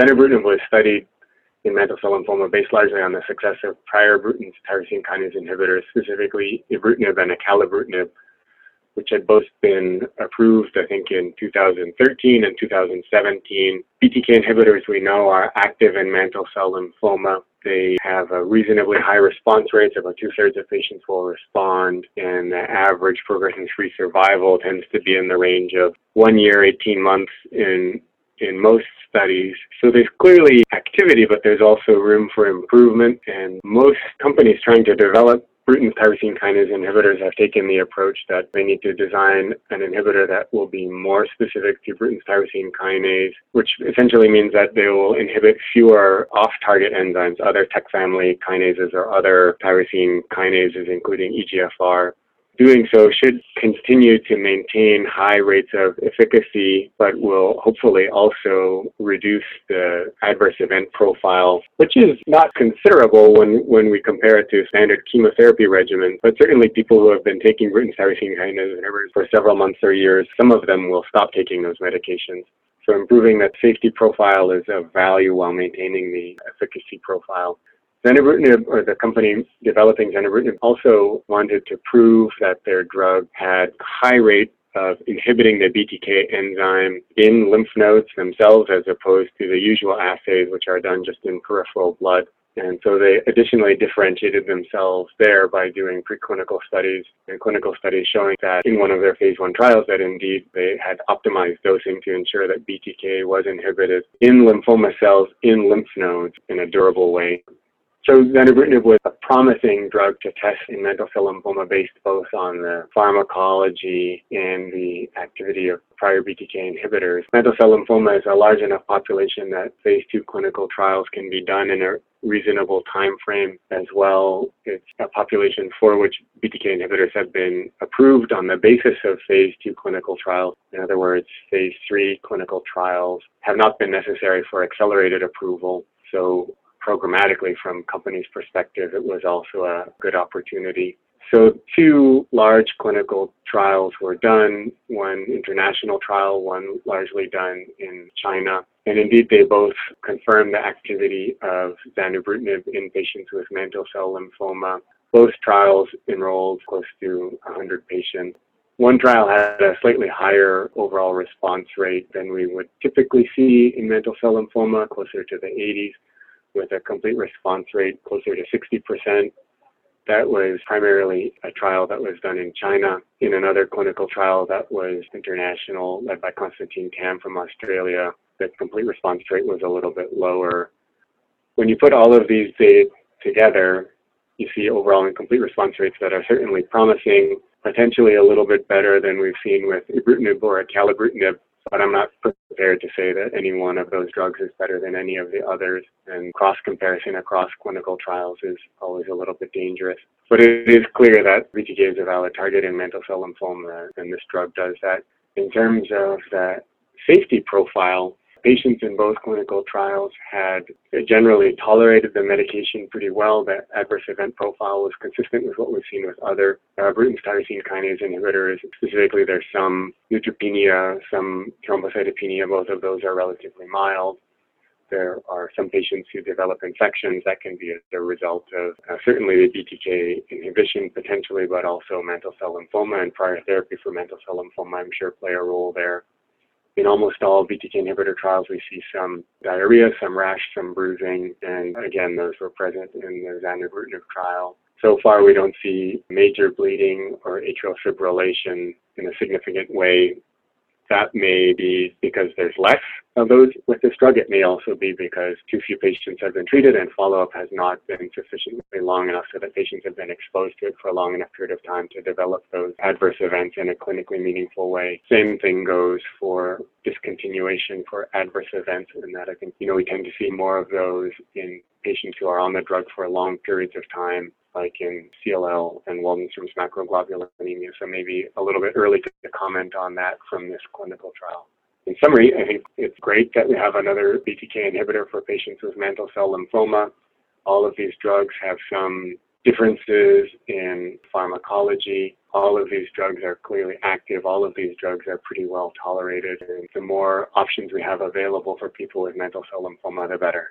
Zanubrutinib was studied in mantle cell lymphoma based largely on the success of prior Bruton's tyrosine kinase inhibitors, specifically ibrutinib and acalabrutinib, which had both been approved, I think, in 2013 and 2017. BTK inhibitors we know are active in mantle cell lymphoma. They have a reasonably high response rate. About two thirds of patients will respond, and the average progression free survival tends to be in the range of one year, 18 months in in most studies. So there's clearly activity, but there's also room for improvement. And most companies trying to develop Bruton's tyrosine kinase inhibitors have taken the approach that they need to design an inhibitor that will be more specific to Bruton's tyrosine kinase, which essentially means that they will inhibit fewer off-target enzymes, other Tec family kinases or other tyrosine kinases, including EGFR doing so should continue to maintain high rates of efficacy, but will hopefully also reduce the adverse event profile, which is not considerable when, when we compare it to standard chemotherapy regimens. But certainly people who have been taking Bruton tyrosine kinase inhibitors for several months or years, some of them will stop taking those medications. So improving that safety profile is of value while maintaining the efficacy profile. Zanubrutinib, or the company developing zanubrutinib, also wanted to prove that their drug had high rate of inhibiting the BTK enzyme in lymph nodes themselves as opposed to the usual assays which are done just in peripheral blood. And so they additionally differentiated themselves there by doing preclinical studies and clinical studies showing that in one of their phase one trials that indeed they had optimized dosing to ensure that BTK was inhibited in lymphoma cells in lymph nodes in a durable way. So zanubrutinib was a promising drug to test in mantle cell lymphoma based both on the pharmacology and the activity of prior BTK inhibitors. Mantle cell lymphoma is a large enough population that phase two clinical trials can be done in a reasonable time frame as well. It's a population for which BTK inhibitors have been approved on the basis of phase two clinical trials. In other words, phase three clinical trials have not been necessary for accelerated approval. So programmatically from company's perspective, it was also a good opportunity. So two large clinical trials were done, one international trial, one largely done in China. And indeed, they both confirmed the activity of zanubrutinib in patients with mantle cell lymphoma. Both trials enrolled close to 100 patients. One trial had a slightly higher overall response rate than we would typically see in mantle cell lymphoma, closer to the 80s with a complete response rate closer to 60%. That was primarily a trial that was done in China. In another clinical trial that was international, led by Constantine Tam from Australia, the complete response rate was a little bit lower. When you put all of these data together, you see overall and complete response rates that are certainly promising, potentially a little bit better than we've seen with ibrutinib or acalabrutinib but I'm not prepared to say that any one of those drugs is better than any of the others. And cross comparison across clinical trials is always a little bit dangerous. But it is clear that BTK is a valid target in mantle cell lymphoma, and this drug does that. In terms of the safety profile, Patients in both clinical trials had generally tolerated the medication pretty well. The adverse event profile was consistent with what we've seen with other uh, Bruton's tyrosine kinase inhibitors. Specifically, there's some neutropenia, some thrombocytopenia. Both of those are relatively mild. There are some patients who develop infections that can be a result of uh, certainly the BTK inhibition potentially, but also mantle cell lymphoma and prior therapy for mantle cell lymphoma, I'm sure, play a role there. In almost all BTK inhibitor trials, we see some diarrhea, some rash, some bruising, and again, those were present in the zanubrutinib trial. So far, we don't see major bleeding or atrial fibrillation in a significant way that may be because there's less of those with this drug. It may also be because too few patients have been treated and follow-up has not been sufficiently long enough so that patients have been exposed to it for a long enough period of time to develop those adverse events in a clinically meaningful way. Same thing goes for discontinuation for adverse events and that I think, you know, we tend to see more of those in patients who are on the drug for long periods of time like in CLL and Waldenstrom's macroglobulinemia. So maybe a little bit early to comment on that from this clinical trial. In summary, I think it's great that we have another BTK inhibitor for patients with mantle cell lymphoma. All of these drugs have some differences in pharmacology. All of these drugs are clearly active. All of these drugs are pretty well tolerated. And the more options we have available for people with mantle cell lymphoma, the better.